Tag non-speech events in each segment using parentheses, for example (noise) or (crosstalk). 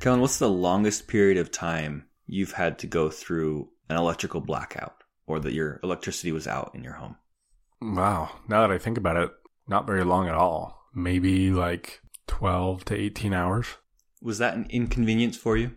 Kellen, what's the longest period of time you've had to go through an electrical blackout or that your electricity was out in your home? Wow. Now that I think about it, not very long at all. Maybe like 12 to 18 hours. Was that an inconvenience for you?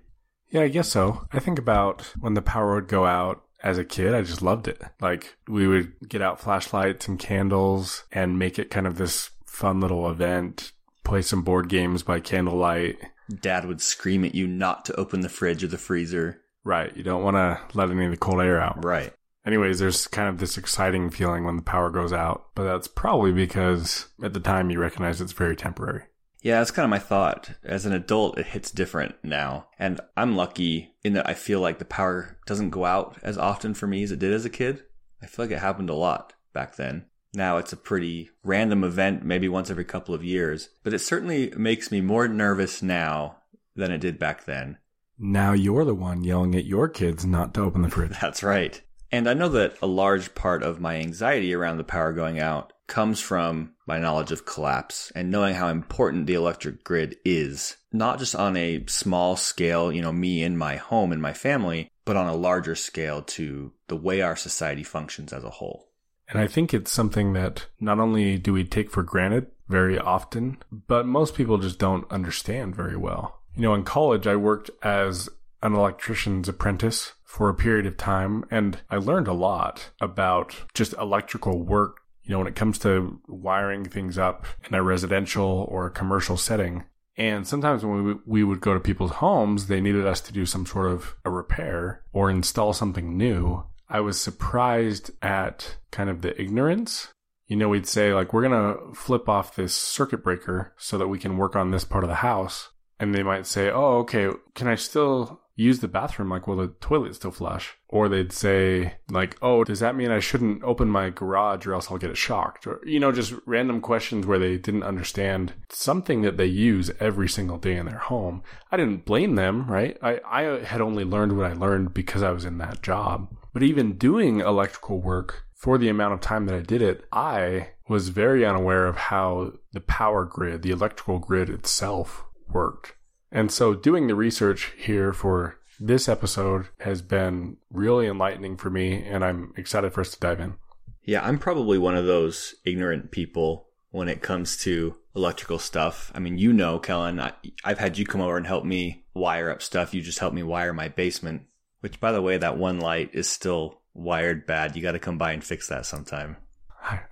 Yeah, I guess so. I think about when the power would go out as a kid, I just loved it. Like we would get out flashlights and candles and make it kind of this fun little event, play some board games by candlelight. Dad would scream at you not to open the fridge or the freezer. Right. You don't want to let any of the cold air out. Right. Anyways, there's kind of this exciting feeling when the power goes out, but that's probably because at the time you recognize it's very temporary. Yeah, that's kind of my thought. As an adult, it hits different now. And I'm lucky in that I feel like the power doesn't go out as often for me as it did as a kid. I feel like it happened a lot back then. Now it's a pretty random event, maybe once every couple of years, but it certainly makes me more nervous now than it did back then. Now you're the one yelling at your kids not to open the fridge. (laughs) That's right. And I know that a large part of my anxiety around the power going out comes from my knowledge of collapse and knowing how important the electric grid is, not just on a small scale, you know, me and my home and my family, but on a larger scale to the way our society functions as a whole. And I think it's something that not only do we take for granted very often, but most people just don't understand very well. You know, in college, I worked as an electrician's apprentice for a period of time, and I learned a lot about just electrical work. You know, when it comes to wiring things up in a residential or a commercial setting. And sometimes when we, we would go to people's homes, they needed us to do some sort of a repair or install something new. I was surprised at kind of the ignorance. You know, we'd say, like, we're going to flip off this circuit breaker so that we can work on this part of the house. And they might say, oh, okay, can I still use the bathroom? Like, will the toilet still flush? Or they'd say, like, oh, does that mean I shouldn't open my garage or else I'll get it shocked? Or, you know, just random questions where they didn't understand something that they use every single day in their home. I didn't blame them, right? I, I had only learned what I learned because I was in that job. But even doing electrical work for the amount of time that I did it, I was very unaware of how the power grid, the electrical grid itself worked. And so doing the research here for this episode has been really enlightening for me, and I'm excited for us to dive in. Yeah, I'm probably one of those ignorant people when it comes to electrical stuff. I mean, you know, Kellen, I, I've had you come over and help me wire up stuff. You just helped me wire my basement, which by the way, that one light is still wired bad. You got to come by and fix that sometime.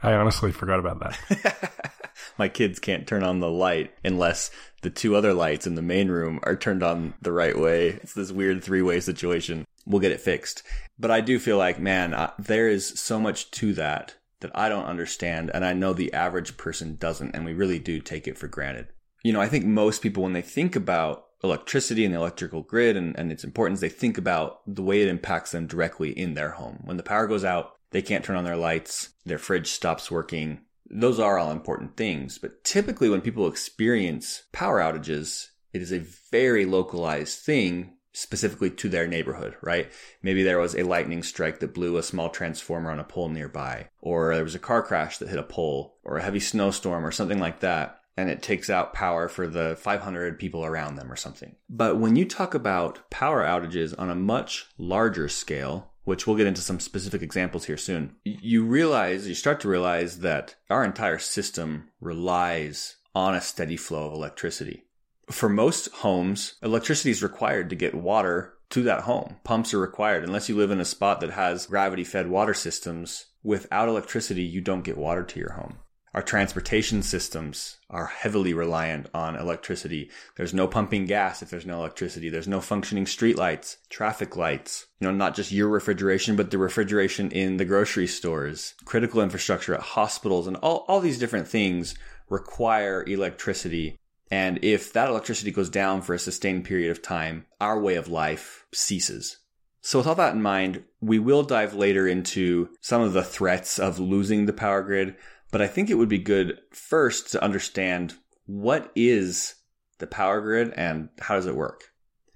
I honestly forgot about that. (laughs) my kids can't turn on the light unless the two other lights in the main room are turned on the right way. It's this weird three way situation. We'll get it fixed. But I do feel like, man, uh, there is so much to that that I don't understand. And I know the average person doesn't. And we really do take it for granted. You know, I think most people, when they think about electricity and the electrical grid and, and its importance, they think about the way it impacts them directly in their home. When the power goes out, they can't turn on their lights, their fridge stops working. Those are all important things. But typically, when people experience power outages, it is a very localized thing specifically to their neighborhood, right? Maybe there was a lightning strike that blew a small transformer on a pole nearby, or there was a car crash that hit a pole, or a heavy snowstorm, or something like that. And it takes out power for the 500 people around them or something. But when you talk about power outages on a much larger scale, which we'll get into some specific examples here soon, you realize, you start to realize that our entire system relies on a steady flow of electricity. For most homes, electricity is required to get water to that home. Pumps are required unless you live in a spot that has gravity fed water systems. Without electricity, you don't get water to your home. Our transportation systems are heavily reliant on electricity. There's no pumping gas if there's no electricity. There's no functioning streetlights, traffic lights, you know, not just your refrigeration, but the refrigeration in the grocery stores, critical infrastructure at hospitals, and all, all these different things require electricity. And if that electricity goes down for a sustained period of time, our way of life ceases. So with all that in mind, we will dive later into some of the threats of losing the power grid, but I think it would be good first to understand what is the power grid and how does it work?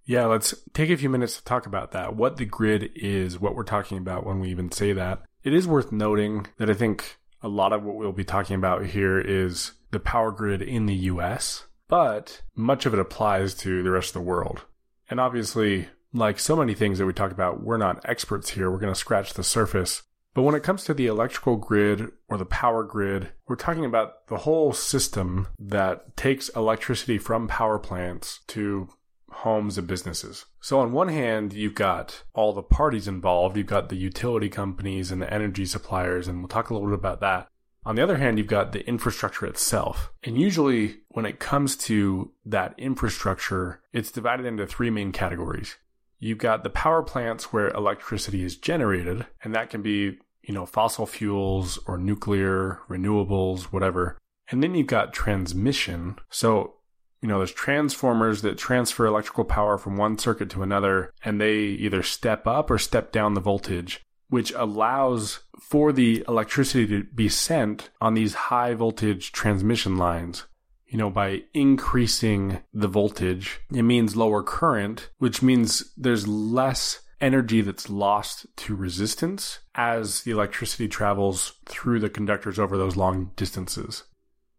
Yeah, let's take a few minutes to talk about that. What the grid is, what we're talking about when we even say that. It is worth noting that I think a lot of what we'll be talking about here is the power grid in the US, but much of it applies to the rest of the world. And obviously, like so many things that we talk about, we're not experts here. We're going to scratch the surface. But when it comes to the electrical grid or the power grid, we're talking about the whole system that takes electricity from power plants to homes and businesses. So on one hand, you've got all the parties involved. You've got the utility companies and the energy suppliers, and we'll talk a little bit about that. On the other hand, you've got the infrastructure itself. And usually when it comes to that infrastructure, it's divided into three main categories. You've got the power plants where electricity is generated, and that can be you know, fossil fuels or nuclear, renewables, whatever. And then you've got transmission. So, you know, there's transformers that transfer electrical power from one circuit to another, and they either step up or step down the voltage, which allows for the electricity to be sent on these high voltage transmission lines. You know, by increasing the voltage, it means lower current, which means there's less energy that's lost to resistance as the electricity travels through the conductors over those long distances.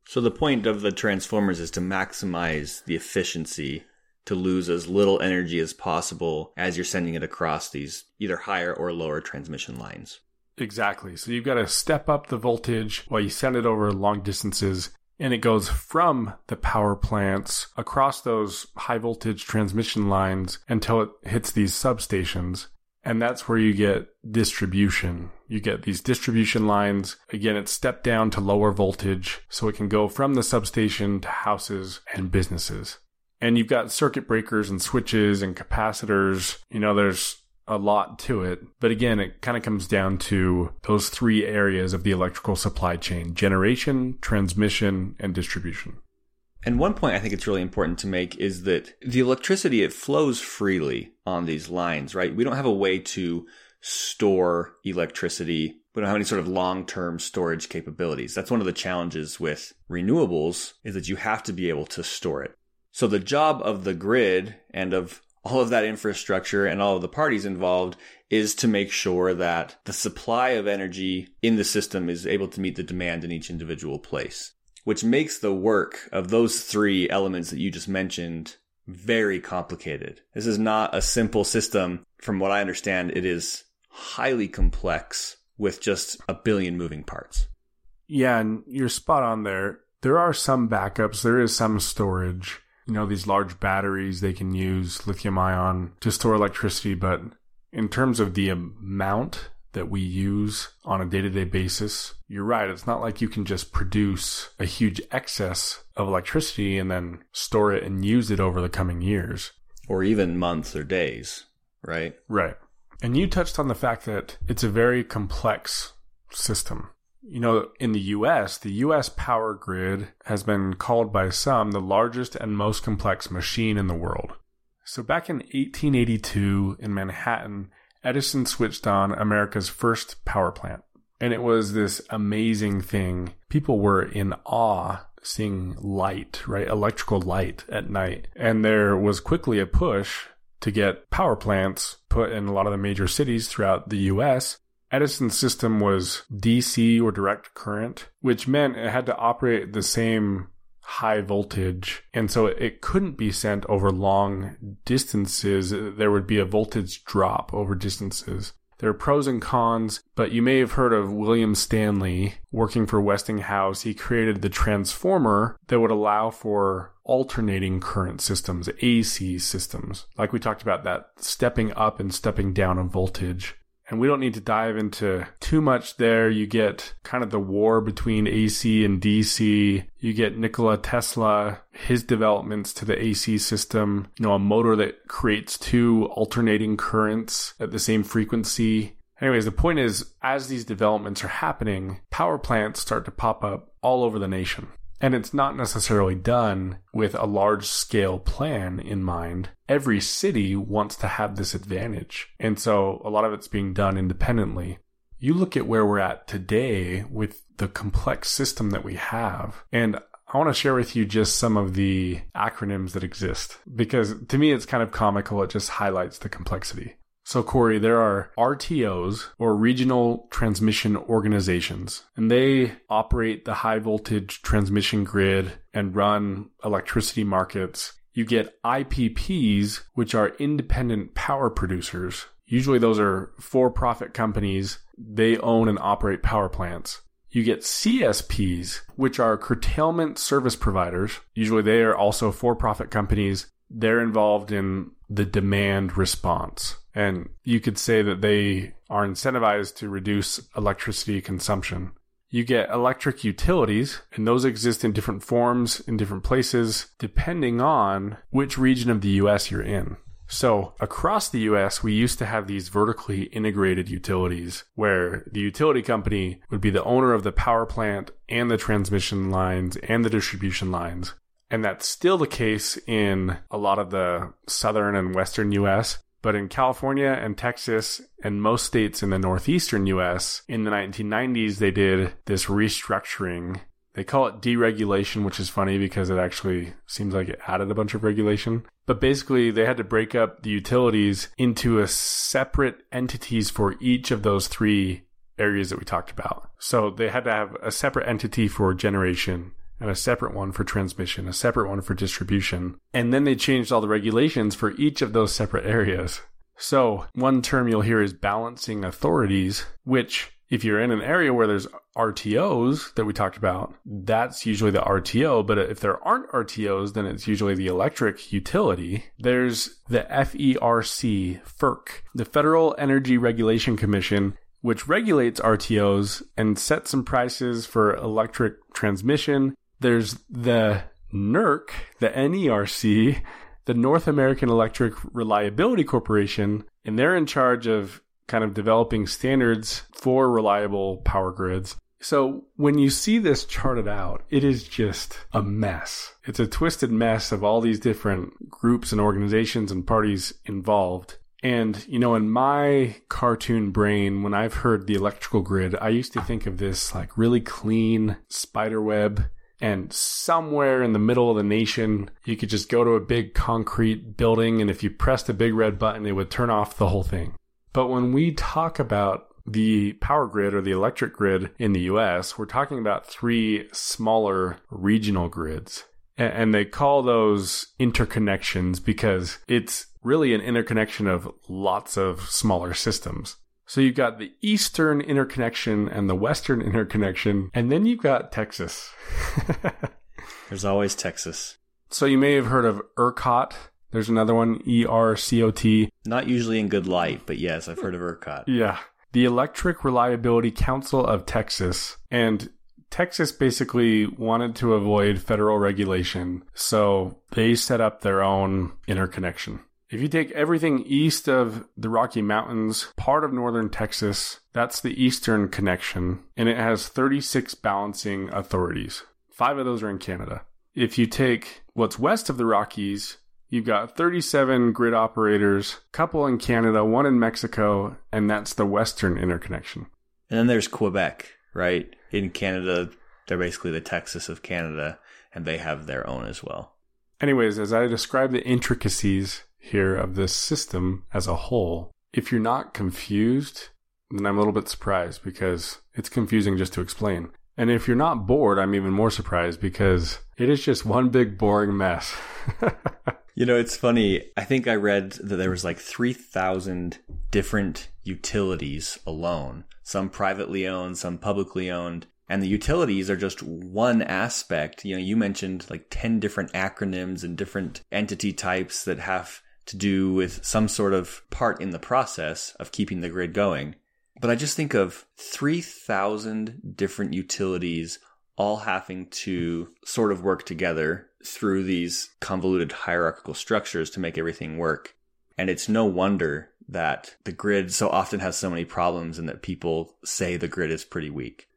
So the point of the transformers is to maximize the efficiency to lose as little energy as possible as you're sending it across these either higher or lower transmission lines. Exactly. So you've got to step up the voltage while you send it over long distances and it goes from the power plants across those high voltage transmission lines until it hits these substations. And that's where you get distribution. You get these distribution lines. Again, it's stepped down to lower voltage so it can go from the substation to houses and businesses. And you've got circuit breakers and switches and capacitors. You know, there's a lot to it. But again, it kind of comes down to those three areas of the electrical supply chain generation, transmission, and distribution. And one point I think it's really important to make is that the electricity, it flows freely on these lines, right? We don't have a way to store electricity. We don't have any sort of long-term storage capabilities. That's one of the challenges with renewables is that you have to be able to store it. So the job of the grid and of all of that infrastructure and all of the parties involved is to make sure that the supply of energy in the system is able to meet the demand in each individual place, which makes the work of those three elements that you just mentioned very complicated. This is not a simple system. From what I understand, it is highly complex with just a billion moving parts. Yeah, and you're spot on there there are some backups, there is some storage. You know, these large batteries, they can use lithium ion to store electricity, but in terms of the amount that we use on a day to day basis, you're right. It's not like you can just produce a huge excess of electricity and then store it and use it over the coming years. Or even months or days, right? Right. And you touched on the fact that it's a very complex system. You know, in the US, the US power grid has been called by some the largest and most complex machine in the world. So back in 1882 in Manhattan, Edison switched on America's first power plant. And it was this amazing thing. People were in awe seeing light, right? Electrical light at night. And there was quickly a push to get power plants put in a lot of the major cities throughout the US. Edison's system was DC or direct current, which meant it had to operate the same high voltage. And so it couldn't be sent over long distances. There would be a voltage drop over distances. There are pros and cons, but you may have heard of William Stanley working for Westinghouse. He created the transformer that would allow for alternating current systems, AC systems. Like we talked about that stepping up and stepping down in voltage. And we don't need to dive into too much there. You get kind of the war between AC and DC. You get Nikola Tesla, his developments to the AC system, you know, a motor that creates two alternating currents at the same frequency. Anyways, the point is, as these developments are happening, power plants start to pop up all over the nation. And it's not necessarily done with a large scale plan in mind. Every city wants to have this advantage. And so a lot of it's being done independently. You look at where we're at today with the complex system that we have. And I want to share with you just some of the acronyms that exist because to me it's kind of comical. It just highlights the complexity. So, Corey, there are RTOs or regional transmission organizations, and they operate the high voltage transmission grid and run electricity markets. You get IPPs, which are independent power producers. Usually, those are for profit companies. They own and operate power plants. You get CSPs, which are curtailment service providers. Usually, they are also for profit companies. They're involved in the demand response. And you could say that they are incentivized to reduce electricity consumption. You get electric utilities, and those exist in different forms in different places depending on which region of the US you're in. So, across the US, we used to have these vertically integrated utilities where the utility company would be the owner of the power plant and the transmission lines and the distribution lines. And that's still the case in a lot of the southern and western US. But in California and Texas and most states in the northeastern US, in the 1990s, they did this restructuring. They call it deregulation, which is funny because it actually seems like it added a bunch of regulation. But basically, they had to break up the utilities into a separate entities for each of those three areas that we talked about. So they had to have a separate entity for generation, and a separate one for transmission, a separate one for distribution. And then they changed all the regulations for each of those separate areas. So, one term you'll hear is balancing authorities, which if you're in an area where there's RTOs that we talked about, that's usually the RTO. But if there aren't RTOs, then it's usually the electric utility. There's the FERC, FERC, the Federal Energy Regulation Commission, which regulates RTOs and sets some prices for electric transmission there's the NERC, the NERC, the North American Electric Reliability Corporation, and they're in charge of kind of developing standards for reliable power grids. So when you see this charted out, it is just a mess. It's a twisted mess of all these different groups and organizations and parties involved. And, you know, in my cartoon brain, when I've heard the electrical grid, I used to think of this like really clean spider web and somewhere in the middle of the nation, you could just go to a big concrete building, and if you pressed a big red button, it would turn off the whole thing. But when we talk about the power grid or the electric grid in the US, we're talking about three smaller regional grids. And they call those interconnections because it's really an interconnection of lots of smaller systems. So you've got the Eastern interconnection and the Western interconnection, and then you've got Texas. (laughs) There's always Texas. So you may have heard of ERCOT. There's another one, E R C O T. Not usually in good light, but yes, I've heard of ERCOT. Yeah. The Electric Reliability Council of Texas. And Texas basically wanted to avoid federal regulation, so they set up their own interconnection. If you take everything east of the Rocky Mountains, part of northern Texas, that's the eastern connection, and it has 36 balancing authorities. Five of those are in Canada. If you take what's west of the Rockies, you've got 37 grid operators, couple in Canada, one in Mexico, and that's the western interconnection. And then there's Quebec, right? In Canada, they're basically the Texas of Canada, and they have their own as well. Anyways, as I describe the intricacies here of this system as a whole, if you're not confused, then I'm a little bit surprised because it's confusing just to explain. And if you're not bored, I'm even more surprised because it is just one big boring mess. (laughs) You know, it's funny. I think I read that there was like 3,000 different utilities alone, some privately owned, some publicly owned. And the utilities are just one aspect. You know, you mentioned like 10 different acronyms and different entity types that have to do with some sort of part in the process of keeping the grid going. But I just think of 3,000 different utilities all having to sort of work together through these convoluted hierarchical structures to make everything work. And it's no wonder that the grid so often has so many problems and that people say the grid is pretty weak.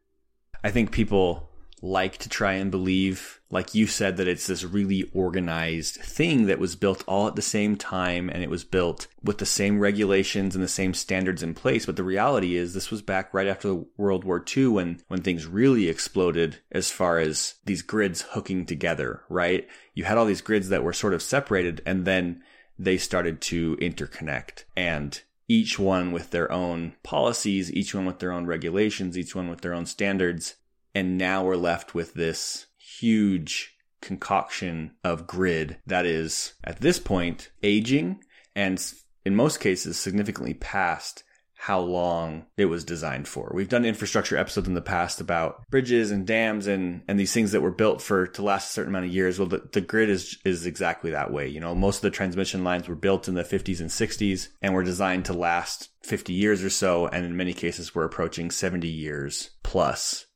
I think people like to try and believe, like you said, that it's this really organized thing that was built all at the same time and it was built with the same regulations and the same standards in place. But the reality is this was back right after World War II when, when things really exploded as far as these grids hooking together, right? You had all these grids that were sort of separated and then they started to interconnect and each one with their own policies, each one with their own regulations, each one with their own standards. And now we're left with this huge concoction of grid that is at this point aging and in most cases significantly past how long it was designed for. We've done infrastructure episodes in the past about bridges and dams and, and these things that were built for to last a certain amount of years. Well, the, the grid is is exactly that way. You know, most of the transmission lines were built in the 50s and 60s and were designed to last 50 years or so, and in many cases, we're approaching 70 years plus.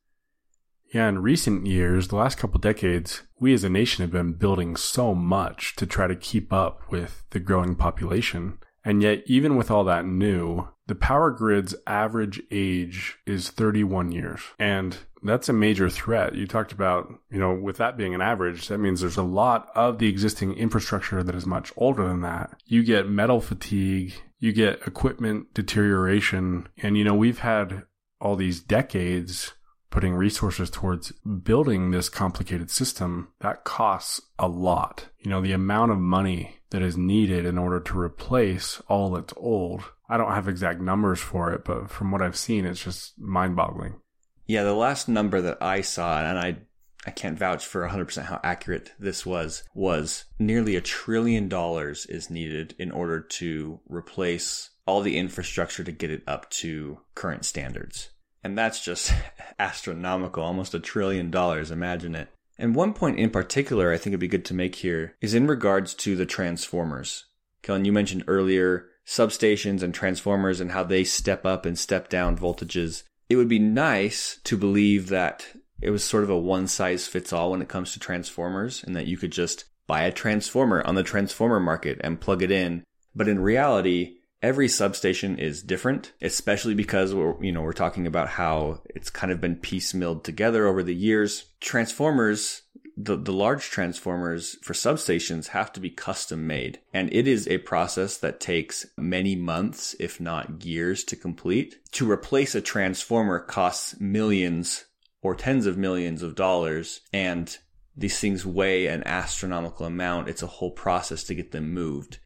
Yeah, in recent years, the last couple decades, we as a nation have been building so much to try to keep up with the growing population. And yet, even with all that new, the power grid's average age is 31 years. And that's a major threat. You talked about, you know, with that being an average, that means there's a lot of the existing infrastructure that is much older than that. You get metal fatigue, you get equipment deterioration. And, you know, we've had all these decades putting resources towards building this complicated system, that costs a lot. You know, the amount of money that is needed in order to replace all that's old. I don't have exact numbers for it, but from what I've seen, it's just mind boggling. Yeah, the last number that I saw, and I I can't vouch for 100% how accurate this was, was nearly a trillion dollars is needed in order to replace all the infrastructure to get it up to current standards. And that's just (laughs) astronomical, almost a trillion dollars. Imagine it. And one point in particular I think it'd be good to make here is in regards to the transformers. Kellen, you mentioned earlier substations and transformers and how they step up and step down voltages. It would be nice to believe that it was sort of a one size fits all when it comes to transformers and that you could just buy a transformer on the transformer market and plug it in. But in reality, every substation is different, especially because we're, you know, we're talking about how it's kind of been piecemealed together over the years. Transformers, the, the large transformers for substations have to be custom made. And it is a process that takes many months, if not years to complete. To replace a transformer costs millions or tens of millions of dollars. And these things weigh an astronomical amount. It's a whole process to get them moved.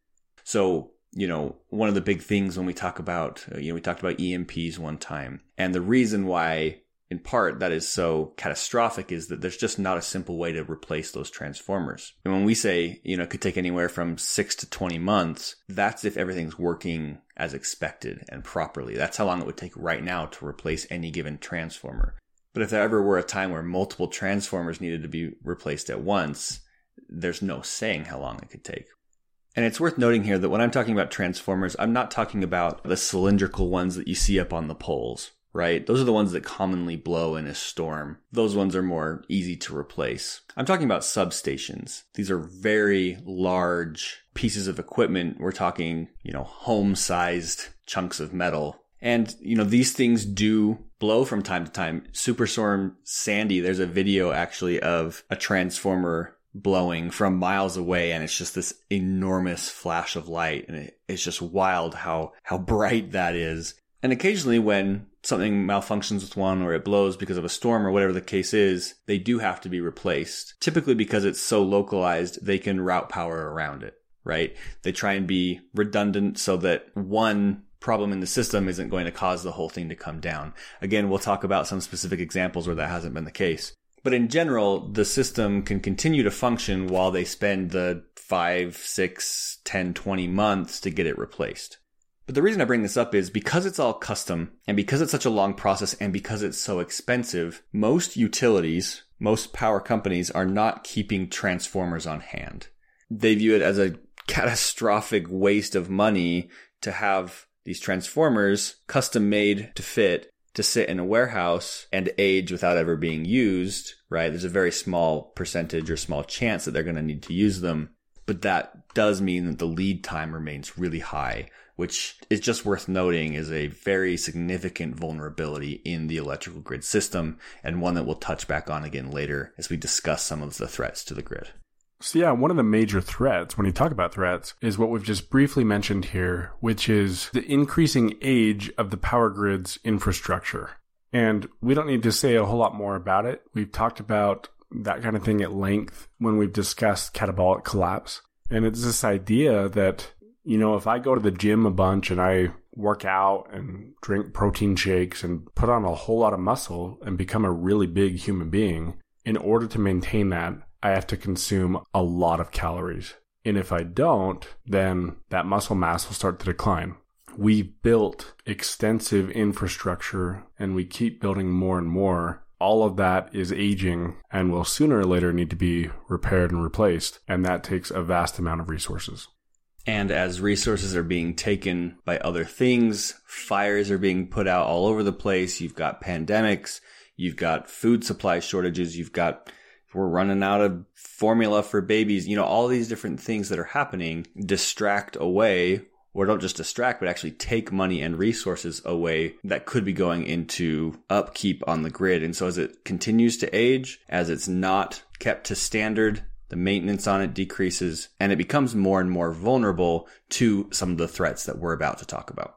So you know, one of the big things when we talk about, uh, you know, we talked about EMPs one time. And the reason why in part that is so catastrophic is that there's just not a simple way to replace those transformers. And when we say, you know, it could take anywhere from six to 20 months, that's if everything's working as expected and properly. That's how long it would take right now to replace any given transformer. But if there ever were a time where multiple transformers needed to be replaced at once, there's no saying how long it could take. And it's worth noting here that when I'm talking about transformers, I'm not talking about the cylindrical ones that you see up on the poles, right? Those are the ones that commonly blow in a storm. Those ones are more easy to replace. I'm talking about substations. These are very large pieces of equipment. We're talking, you know, home sized chunks of metal. And, you know, these things do blow from time to time. Superstorm Sandy, there's a video actually of a transformer blowing from miles away and it's just this enormous flash of light and it, it's just wild how how bright that is. And occasionally when something malfunctions with one or it blows because of a storm or whatever the case is they do have to be replaced. Typically because it's so localized they can route power around it right? They try and be redundant so that one problem in the system isn't going to cause the whole thing to come down. Again we'll talk about some specific examples where that hasn't been the case but in general, the system can continue to function while they spend the five, six, 10, 20 months to get it replaced. But the reason I bring this up is because it's all custom and because it's such a long process and because it's so expensive, most utilities, most power companies are not keeping transformers on hand. They view it as a catastrophic waste of money to have these transformers custom made to fit to sit in a warehouse and age without ever being used, right? There's a very small percentage or small chance that they're going to need to use them. But that does mean that the lead time remains really high, which is just worth noting is a very significant vulnerability in the electrical grid system and one that we'll touch back on again later as we discuss some of the threats to the grid. So, yeah, one of the major threats when you talk about threats is what we've just briefly mentioned here, which is the increasing age of the power grid's infrastructure. And we don't need to say a whole lot more about it. We've talked about that kind of thing at length when we've discussed catabolic collapse. And it's this idea that, you know, if I go to the gym a bunch and I work out and drink protein shakes and put on a whole lot of muscle and become a really big human being, in order to maintain that, I have to consume a lot of calories. And if I don't, then that muscle mass will start to decline. We've built extensive infrastructure and we keep building more and more. All of that is aging and will sooner or later need to be repaired and replaced. And that takes a vast amount of resources. And as resources are being taken by other things, fires are being put out all over the place. You've got pandemics, you've got food supply shortages, you've got we're running out of formula for babies. You know, all these different things that are happening distract away or don't just distract, but actually take money and resources away that could be going into upkeep on the grid. And so as it continues to age, as it's not kept to standard, the maintenance on it decreases and it becomes more and more vulnerable to some of the threats that we're about to talk about.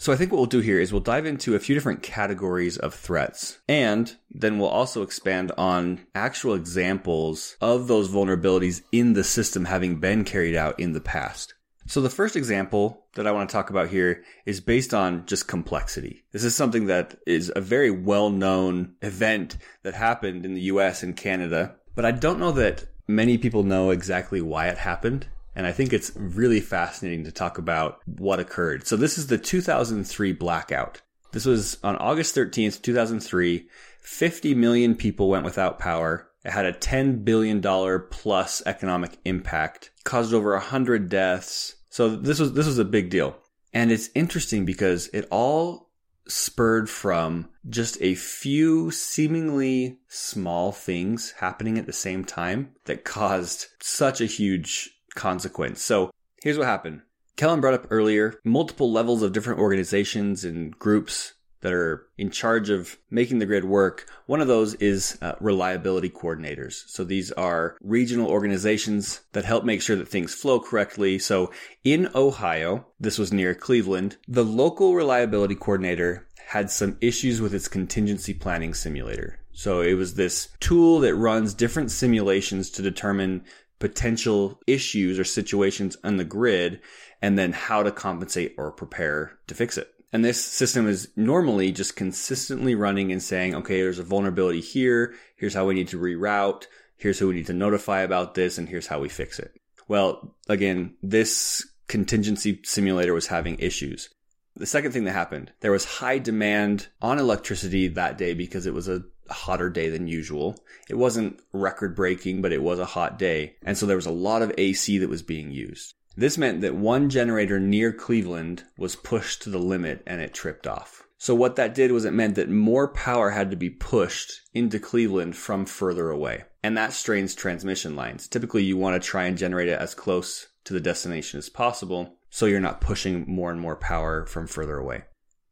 So I think what we'll do here is we'll dive into a few different categories of threats and then we'll also expand on actual examples of those vulnerabilities in the system having been carried out in the past. So the first example that I want to talk about here is based on just complexity. This is something that is a very well-known event that happened in the US and Canada, but I don't know that many people know exactly why it happened. And I think it's really fascinating to talk about what occurred. So this is the 2003 blackout. This was on August 13th, 2003. 50 million people went without power. It had a $10 billion plus economic impact, caused over 100 deaths. So this was, this was a big deal. And it's interesting because it all spurred from just a few seemingly small things happening at the same time that caused such a huge consequence. So here's what happened. Kellen brought up earlier multiple levels of different organizations and groups that are in charge of making the grid work. One of those is uh, reliability coordinators. So these are regional organizations that help make sure that things flow correctly. So in Ohio, this was near Cleveland, the local reliability coordinator had some issues with its contingency planning simulator. So it was this tool that runs different simulations to determine potential issues or situations on the grid and then how to compensate or prepare to fix it. And this system is normally just consistently running and saying, okay, there's a vulnerability here. Here's how we need to reroute. Here's who we need to notify about this. And here's how we fix it. Well, again, this contingency simulator was having issues. The second thing that happened, there was high demand on electricity that day because it was a hotter day than usual. It wasn't record breaking, but it was a hot day. And so there was a lot of AC that was being used. This meant that one generator near Cleveland was pushed to the limit and it tripped off. So what that did was it meant that more power had to be pushed into Cleveland from further away. And that strains transmission lines. Typically you want to try and generate it as close to the destination as possible so you're not pushing more and more power from further away.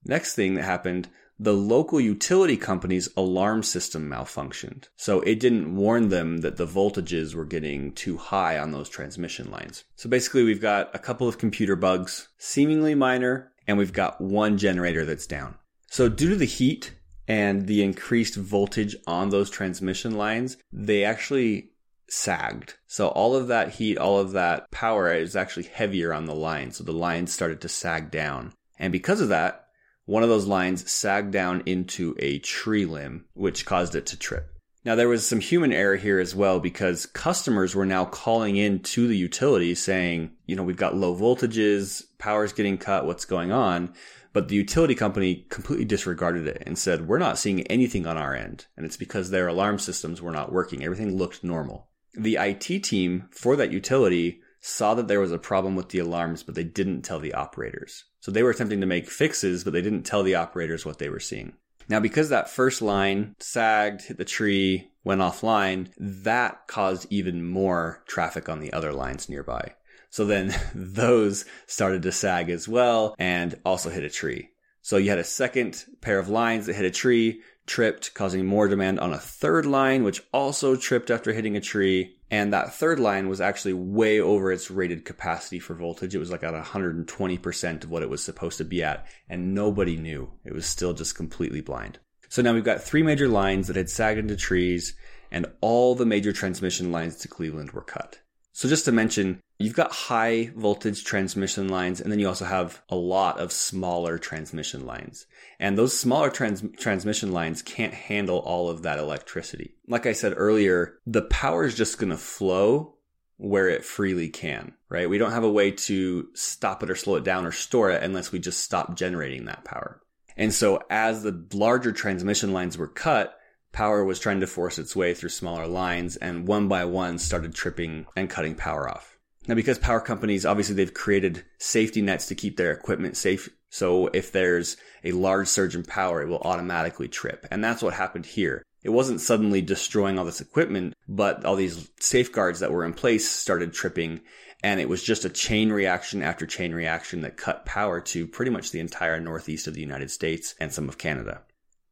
Next thing that happened the local utility company's alarm system malfunctioned. So it didn't warn them that the voltages were getting too high on those transmission lines. So basically, we've got a couple of computer bugs, seemingly minor, and we've got one generator that's down. So due to the heat and the increased voltage on those transmission lines, they actually sagged. So all of that heat, all of that power is actually heavier on the line. So the lines started to sag down. And because of that, one of those lines sagged down into a tree limb, which caused it to trip. Now, there was some human error here as well because customers were now calling in to the utility saying, you know, we've got low voltages, power's getting cut, what's going on? But the utility company completely disregarded it and said, we're not seeing anything on our end. And it's because their alarm systems were not working. Everything looked normal. The IT team for that utility saw that there was a problem with the alarms, but they didn't tell the operators. So they were attempting to make fixes, but they didn't tell the operators what they were seeing. Now, because that first line sagged, hit the tree, went offline, that caused even more traffic on the other lines nearby. So then (laughs) those started to sag as well and also hit a tree. So you had a second pair of lines that hit a tree, tripped, causing more demand on a third line, which also tripped after hitting a tree. And that third line was actually way over its rated capacity for voltage. It was like at 120% of what it was supposed to be at. And nobody knew. It was still just completely blind. So now we've got three major lines that had sagged into trees and all the major transmission lines to Cleveland were cut. So just to mention, you've got high voltage transmission lines and then you also have a lot of smaller transmission lines. And those smaller trans- transmission lines can't handle all of that electricity. Like I said earlier, the power is just going to flow where it freely can, right? We don't have a way to stop it or slow it down or store it unless we just stop generating that power. And so as the larger transmission lines were cut, power was trying to force its way through smaller lines and one by one started tripping and cutting power off. Now, because power companies, obviously they've created safety nets to keep their equipment safe. So if there's a large surge in power, it will automatically trip. And that's what happened here. It wasn't suddenly destroying all this equipment, but all these safeguards that were in place started tripping. And it was just a chain reaction after chain reaction that cut power to pretty much the entire northeast of the United States and some of Canada.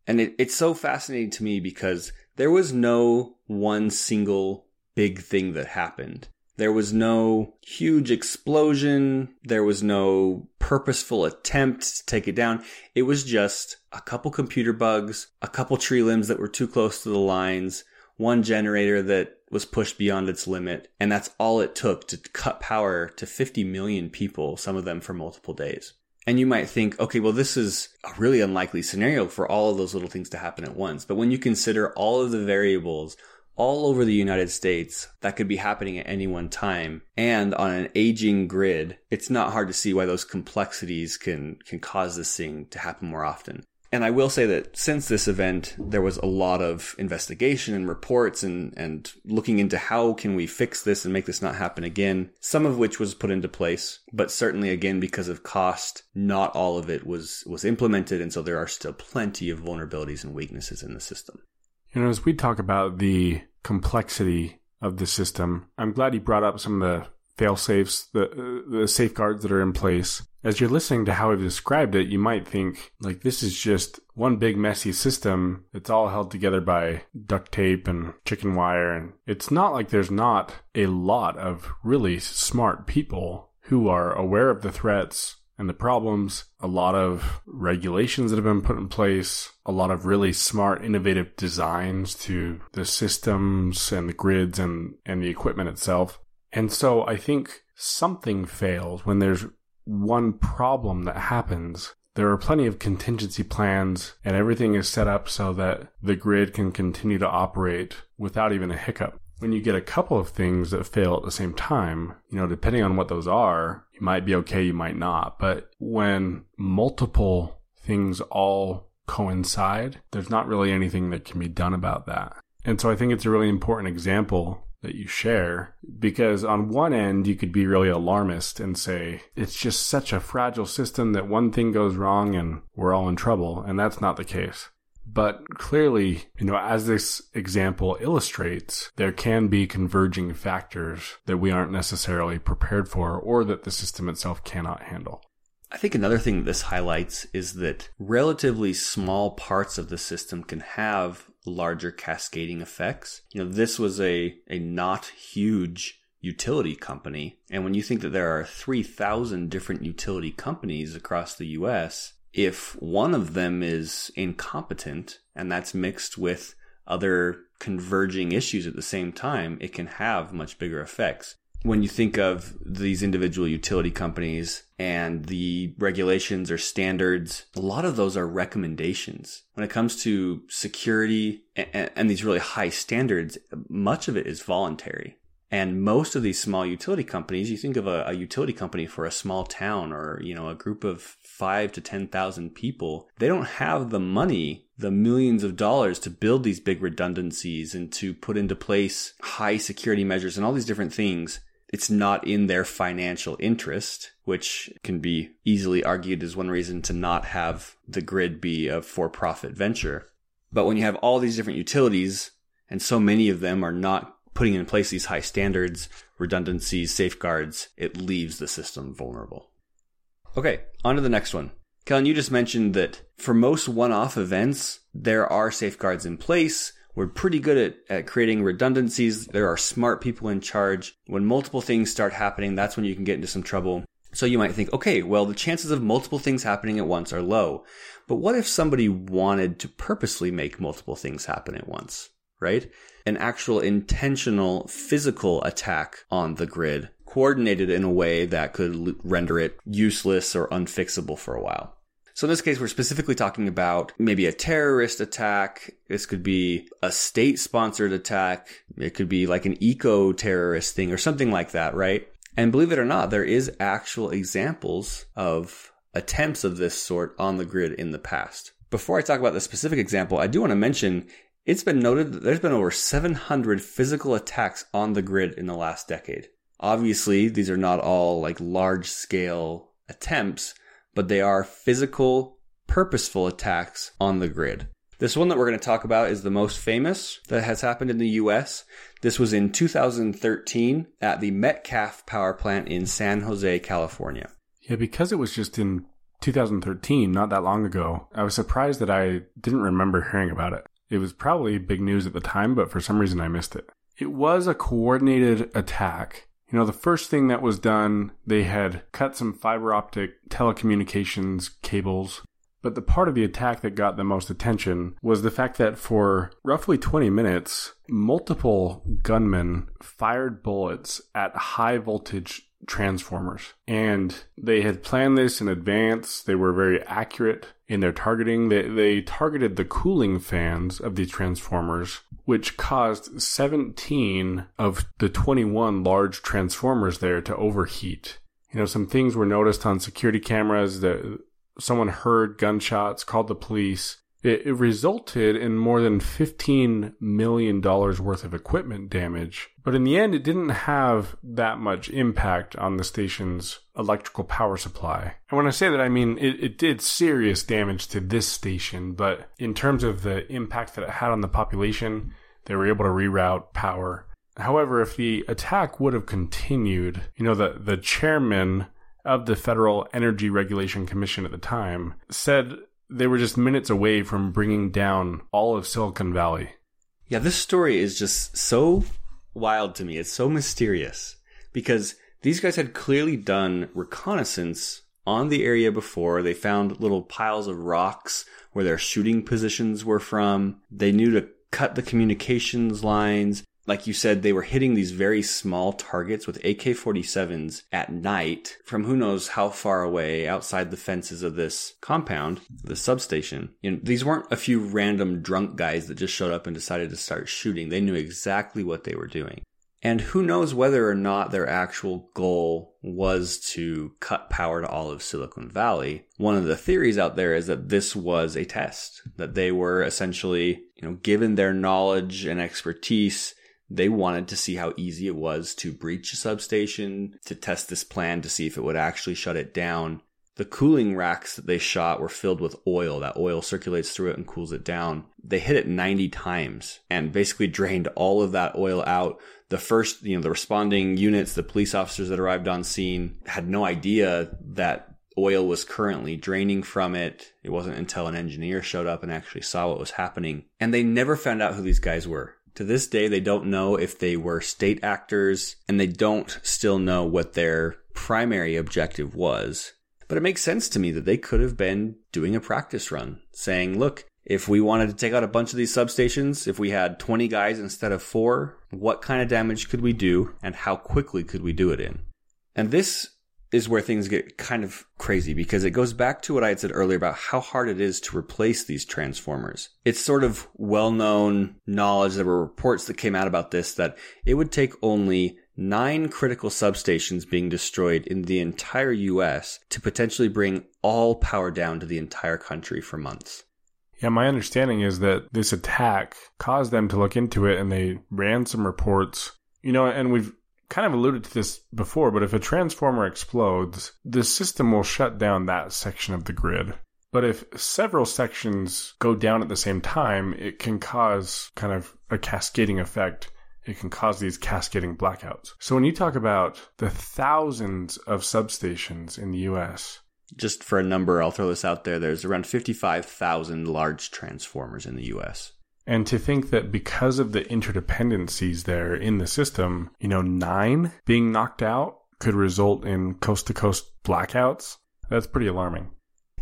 And it, it's so fascinating to me because there was no one single big thing that happened. There was no huge explosion. There was no purposeful attempt to take it down. It was just a couple computer bugs, a couple tree limbs that were too close to the lines, one generator that was pushed beyond its limit. And that's all it took to cut power to 50 million people, some of them for multiple days. And you might think, okay, well, this is a really unlikely scenario for all of those little things to happen at once. But when you consider all of the variables, all over the United States that could be happening at any one time. And on an aging grid, it's not hard to see why those complexities can, can cause this thing to happen more often. And I will say that since this event, there was a lot of investigation and reports and, and looking into how can we fix this and make this not happen again. Some of which was put into place, but certainly again, because of cost, not all of it was, was implemented. And so there are still plenty of vulnerabilities and weaknesses in the system. You know, as we talk about the complexity of the system, I'm glad you brought up some of the fail safes, the, uh, the safeguards that are in place. As you're listening to how I've described it, you might think like this is just one big messy system. It's all held together by duct tape and chicken wire. And it's not like there's not a lot of really smart people who are aware of the threats and the problems, a lot of regulations that have been put in place, a lot of really smart, innovative designs to the systems and the grids and, and the equipment itself. And so I think something fails when there's one problem that happens. there are plenty of contingency plans and everything is set up so that the grid can continue to operate without even a hiccup. When you get a couple of things that fail at the same time, you know, depending on what those are, you might be okay, you might not. But when multiple things all coincide, there's not really anything that can be done about that. And so I think it's a really important example that you share because on one end you could be really alarmist and say it's just such a fragile system that one thing goes wrong and we're all in trouble and that's not the case. But clearly you know as this example illustrates there can be converging factors that we aren't necessarily prepared for or that the system itself cannot handle. I think another thing this highlights is that relatively small parts of the system can have larger cascading effects. You know, this was a, a not huge utility company. And when you think that there are 3,000 different utility companies across the US, if one of them is incompetent and that's mixed with other converging issues at the same time, it can have much bigger effects when you think of these individual utility companies and the regulations or standards, a lot of those are recommendations. When it comes to security and, and, these really high standards, much of it is voluntary. And most of these small utility companies, you think of a, a utility company for a small town or, you know, a group of five to 10,000 people, they don't have the money, the millions of dollars to build these big redundancies and to put into place high security measures and all these different things it's not in their financial interest, which can be easily argued as one reason to not have the grid be a for profit venture. But when you have all these different utilities and so many of them are not putting in place these high standards, redundancies, safeguards, it leaves the system vulnerable. Okay, on to the next one. Kellen, you just mentioned that for most one off events, there are safeguards in place we're pretty good at, at creating redundancies. There are smart people in charge. When multiple things start happening, that's when you can get into some trouble. So you might think, okay, well, the chances of multiple things happening at once are low. But what if somebody wanted to purposely make multiple things happen at once, right? An actual intentional physical attack on the grid, coordinated in a way that could render it useless or unfixable for a while. So in this case, we're specifically talking about maybe a terrorist attack. This could be a state sponsored attack. It could be like an eco terrorist thing or something like that, right? And believe it or not, there is actual examples of attempts of this sort on the grid in the past. Before I talk about the specific example, I do want to mention it's been noted that there's been over 700 physical attacks on the grid in the last decade. Obviously, these are not all like large scale attempts, but they are physical, purposeful attacks on the grid. This one that we're going to talk about is the most famous that has happened in the US. This was in 2013 at the Metcalf power plant in San Jose, California. Yeah, because it was just in 2013, not that long ago, I was surprised that I didn't remember hearing about it. It was probably big news at the time, but for some reason I missed it. It was a coordinated attack you know, the first thing that was done, they had cut some fiber optic telecommunications cables. But the part of the attack that got the most attention was the fact that for roughly 20 minutes, multiple gunmen fired bullets at high voltage transformers. And they had planned this in advance. They were very accurate in their targeting. They, they targeted the cooling fans of these transformers, which caused 17 of the 21 large transformers there to overheat. You know, some things were noticed on security cameras that someone heard gunshots, called the police. It, it resulted in more than $15 million worth of equipment damage. But in the end, it didn't have that much impact on the station's electrical power supply. And when I say that, I mean it, it did serious damage to this station, but in terms of the impact that it had on the population, they were able to reroute power. However, if the attack would have continued, you know, the, the chairman of the Federal Energy Regulation Commission at the time said they were just minutes away from bringing down all of Silicon Valley. Yeah, this story is just so wild to me. It's so mysterious because these guys had clearly done reconnaissance on the area before. They found little piles of rocks where their shooting positions were from. They knew to cut the communications lines. like you said, they were hitting these very small targets with AK 47s at night from who knows how far away outside the fences of this compound, the substation. You know, these weren't a few random drunk guys that just showed up and decided to start shooting. They knew exactly what they were doing. And who knows whether or not their actual goal was to cut power to all of Silicon Valley. One of the theories out there is that this was a test, that they were essentially, you know, given their knowledge and expertise, they wanted to see how easy it was to breach a substation, to test this plan to see if it would actually shut it down. The cooling racks that they shot were filled with oil. That oil circulates through it and cools it down. They hit it 90 times and basically drained all of that oil out. The first, you know, the responding units, the police officers that arrived on scene had no idea that oil was currently draining from it. It wasn't until an engineer showed up and actually saw what was happening. And they never found out who these guys were. To this day, they don't know if they were state actors and they don't still know what their primary objective was. But it makes sense to me that they could have been doing a practice run, saying, look, if we wanted to take out a bunch of these substations, if we had 20 guys instead of four, what kind of damage could we do and how quickly could we do it in? And this is where things get kind of crazy because it goes back to what I had said earlier about how hard it is to replace these transformers. It's sort of well known knowledge. There were reports that came out about this that it would take only nine critical substations being destroyed in the entire US to potentially bring all power down to the entire country for months. Yeah, my understanding is that this attack caused them to look into it and they ran some reports. You know, and we've kind of alluded to this before, but if a transformer explodes, the system will shut down that section of the grid. But if several sections go down at the same time, it can cause kind of a cascading effect. It can cause these cascading blackouts. So when you talk about the thousands of substations in the US, just for a number, I'll throw this out there. There's around 55,000 large transformers in the US. And to think that because of the interdependencies there in the system, you know, nine being knocked out could result in coast to coast blackouts, that's pretty alarming.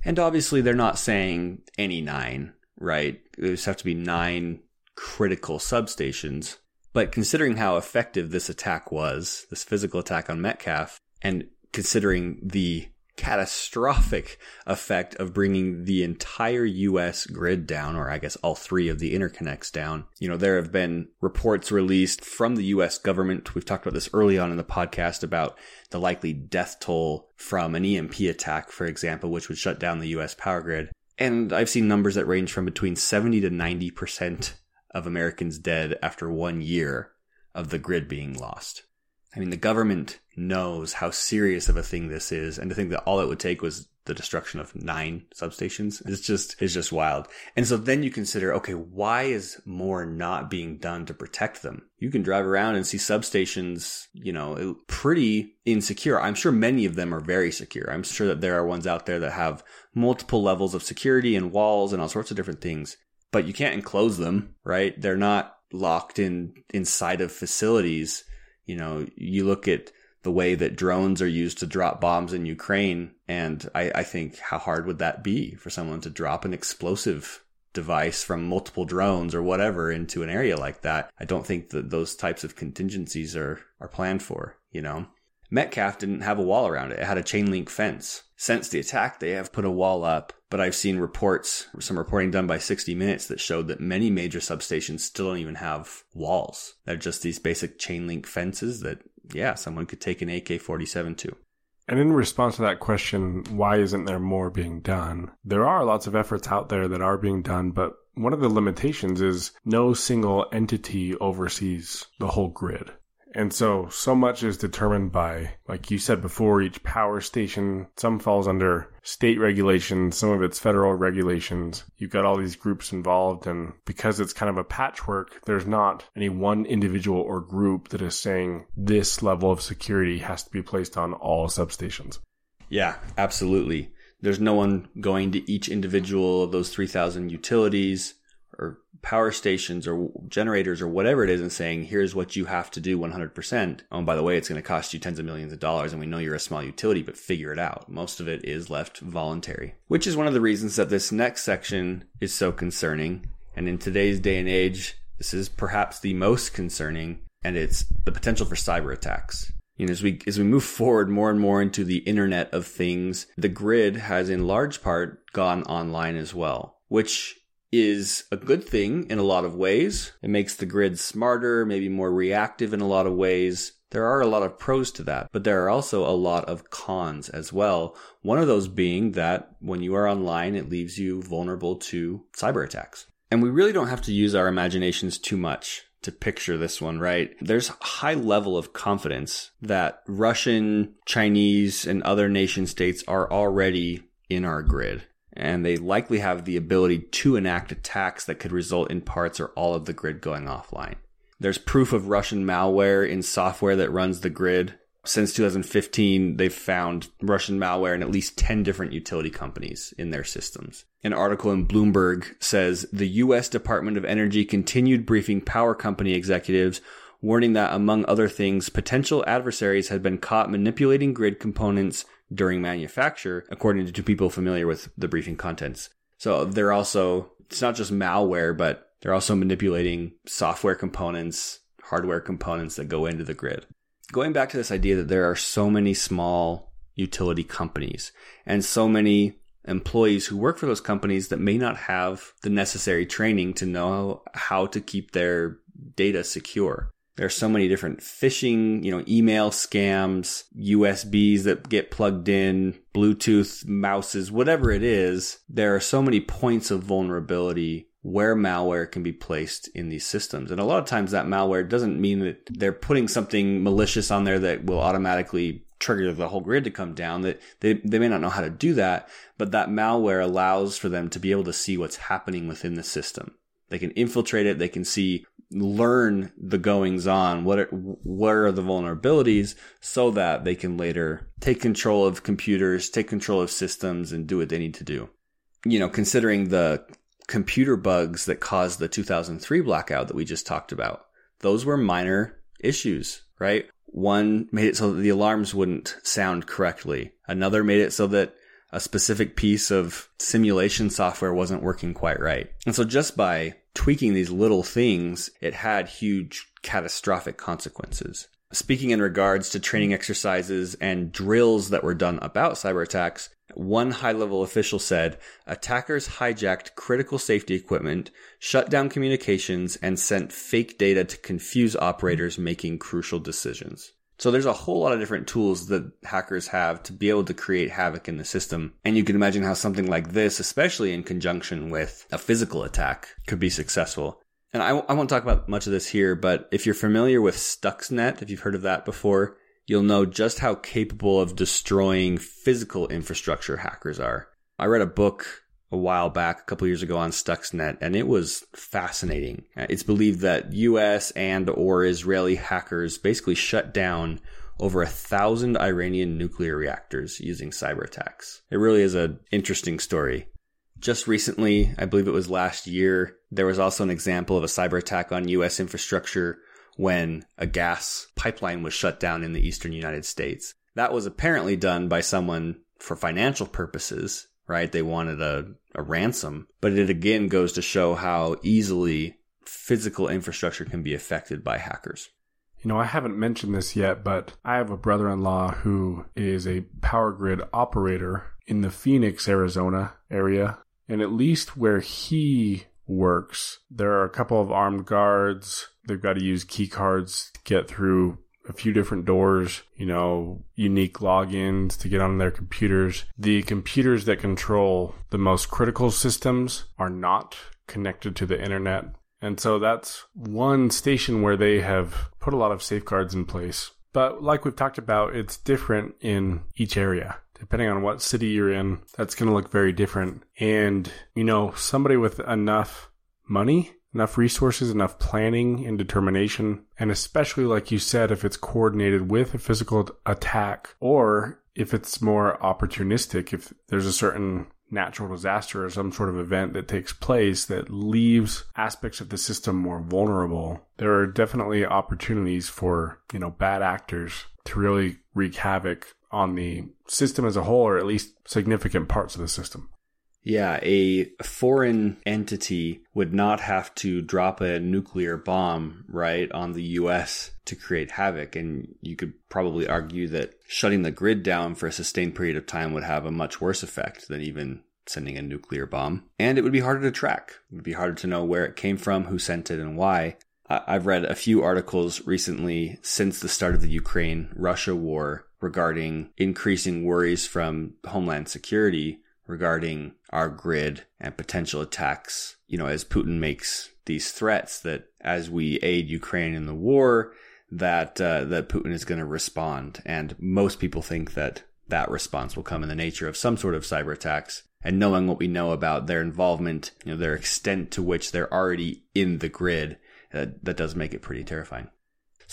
And obviously, they're not saying any nine, right? There's have to be nine critical substations. But considering how effective this attack was, this physical attack on Metcalf, and considering the catastrophic effect of bringing the entire US grid down, or I guess all three of the interconnects down. You know, there have been reports released from the US government. We've talked about this early on in the podcast about the likely death toll from an EMP attack, for example, which would shut down the US power grid. And I've seen numbers that range from between 70 to 90% of Americans dead after one year of the grid being lost. I mean, the government knows how serious of a thing this is, and to think that all it would take was the destruction of nine substations is just is just wild. And so then you consider, okay, why is more not being done to protect them? You can drive around and see substations, you know, pretty insecure. I'm sure many of them are very secure. I'm sure that there are ones out there that have multiple levels of security and walls and all sorts of different things, but you can't enclose them, right? They're not locked in inside of facilities you know, you look at the way that drones are used to drop bombs in Ukraine, and I, I think how hard would that be for someone to drop an explosive device from multiple drones or whatever into an area like that? I don't think that those types of contingencies are are planned for, you know. Metcalf didn't have a wall around it. It had a chain link fence. Since the attack, they have put a wall up, but I've seen reports, some reporting done by 60 Minutes that showed that many major substations still don't even have walls. They're just these basic chain link fences that, yeah, someone could take an AK 47 to. And in response to that question, why isn't there more being done? There are lots of efforts out there that are being done, but one of the limitations is no single entity oversees the whole grid. And so, so much is determined by, like you said before, each power station. Some falls under state regulations, some of it's federal regulations. You've got all these groups involved, and because it's kind of a patchwork, there's not any one individual or group that is saying this level of security has to be placed on all substations. Yeah, absolutely. There's no one going to each individual of those 3,000 utilities power stations or generators or whatever it is and saying, here's what you have to do 100%. Oh, by the way, it's going to cost you tens of millions of dollars and we know you're a small utility, but figure it out. Most of it is left voluntary, which is one of the reasons that this next section is so concerning. And in today's day and age, This is perhaps the most concerning, and it's the potential for cyber attacks. You know, as we as we move forward more and more into the Internet of Things, the grid has in large part gone online as well, which is a good thing in a lot of ways. It makes the grid smarter, maybe more reactive in a lot of ways. There are a lot of pros to that, but there are also a lot of cons as well. One of those being that when you are online, it leaves you vulnerable to cyber attacks. And we really don't have to use our imaginations too much to picture this one, right? There's high level of confidence that Russian, Chinese, and other nation states are already in our grid and they likely have the ability to enact attacks that could result in parts or all of the grid going offline. There's proof of Russian malware in software that runs the grid. Since 2015, they've found Russian malware in at least 10 different utility companies in their systems. An article in Bloomberg says the U.S. Department of Energy continued briefing power company executives warning that, among other things, potential adversaries had been caught manipulating grid components during manufacture, according to people familiar with the briefing contents. So they're also, it's not just malware, but they're also manipulating software components, hardware components that go into the grid. Going back to this idea that there are so many small utility companies and so many employees who work for those companies that may not have the necessary training to know how to keep their data secure. There are so many different phishing, you know, email scams, USBs that get plugged in, Bluetooth mouses, whatever it is. There are so many points of vulnerability where malware can be placed in these systems. And a lot of times that malware doesn't mean that they're putting something malicious on there that will automatically trigger the whole grid to come down that they, they may not know how to do that, but that malware allows for them to be able to see what's happening within the system. They can infiltrate it. They can see learn the goings on what are, what are the vulnerabilities so that they can later take control of computers take control of systems and do what they need to do. You know considering the computer bugs that caused the 2003 blackout that we just talked about those were minor issues right? One made it so that the alarms wouldn't sound correctly. Another made it so that a specific piece of simulation software wasn't working quite right. And so just by tweaking these little things, it had huge catastrophic consequences. Speaking in regards to training exercises and drills that were done about cyber attacks, one high level official said attackers hijacked critical safety equipment, shut down communications, and sent fake data to confuse operators making crucial decisions. So there's a whole lot of different tools that hackers have to be able to create havoc in the system. And you can imagine how something like this, especially in conjunction with a physical attack, could be successful. And I, I won't talk about much of this here, but if you're familiar with Stuxnet, if you've heard of that before, you'll know just how capable of destroying physical infrastructure hackers are. I read a book a while back, a couple years ago on Stuxnet, and it was fascinating. It's believed that U.S. and or Israeli hackers basically shut down over a thousand Iranian nuclear reactors using cyber attacks. It really is an interesting story. Just recently, I believe it was last year, there was also an example of a cyber attack on U.S. infrastructure when a gas pipeline was shut down in the eastern United States. That was apparently done by someone for financial purposes right? They wanted a, a ransom. But it again goes to show how easily physical infrastructure can be affected by hackers. You know, I haven't mentioned this yet, but I have a brother in law who is a power grid operator in the Phoenix, Arizona area. And at least where he works, there are a couple of armed guards. They've got to use key cards to get through a few different doors, you know, unique logins to get on their computers. The computers that control the most critical systems are not connected to the internet. And so that's one station where they have put a lot of safeguards in place. But like we've talked about, it's different in each area. Depending on what city you're in, that's going to look very different. And, you know, somebody with enough money enough resources, enough planning and determination, and especially, like you said, if it's coordinated with a physical attack or if it's more opportunistic, if there's a certain natural disaster or some sort of event that takes place that leaves aspects of the system more vulnerable, there are definitely opportunities for, you know, bad actors to really wreak havoc on the system as a whole or at least significant parts of the system. Yeah, a foreign entity would not have to drop a nuclear bomb, right, on the US to create havoc. And you could probably argue that shutting the grid down for a sustained period of time would have a much worse effect than even sending a nuclear bomb. And it would be harder to track. It would be harder to know where it came from, who sent it, and why. I've read a few articles recently since the start of the Ukraine Russia war regarding increasing worries from Homeland Security regarding our grid and potential attacks. You know, as Putin makes these threats that as we aid Ukraine in the war, that uh, that Putin is going to respond, and most people think that that response will come in the nature of some sort of cyber attacks. And knowing what we know about their involvement, you know, their extent to which they're already in the grid, uh, that does make it pretty terrifying.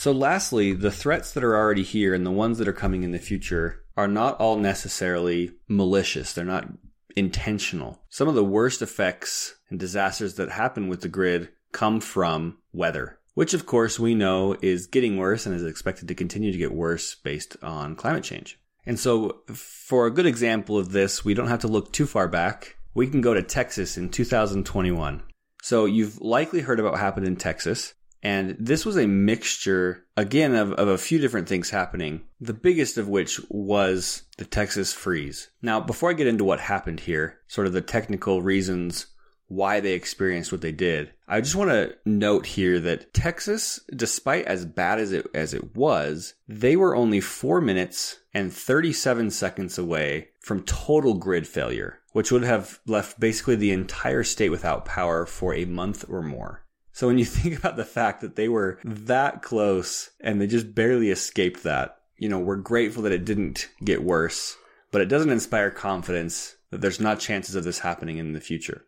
So, lastly, the threats that are already here and the ones that are coming in the future are not all necessarily malicious. They're not intentional. Some of the worst effects and disasters that happen with the grid come from weather, which of course we know is getting worse and is expected to continue to get worse based on climate change. And so, for a good example of this, we don't have to look too far back. We can go to Texas in 2021. So, you've likely heard about what happened in Texas. And this was a mixture, again, of, of a few different things happening. The biggest of which was the Texas freeze. Now, before I get into what happened here, sort of the technical reasons why they experienced what they did, I just want to note here that Texas, despite as bad as it as it was, they were only four minutes and 37 seconds away from total grid failure, which would have left basically the entire state without power for a month or more. So when you (laughs) think about the fact that they were that close and they just barely escaped that, you know, we're grateful that it didn't get worse, but it doesn't inspire confidence that there's not chances of this happening in the future.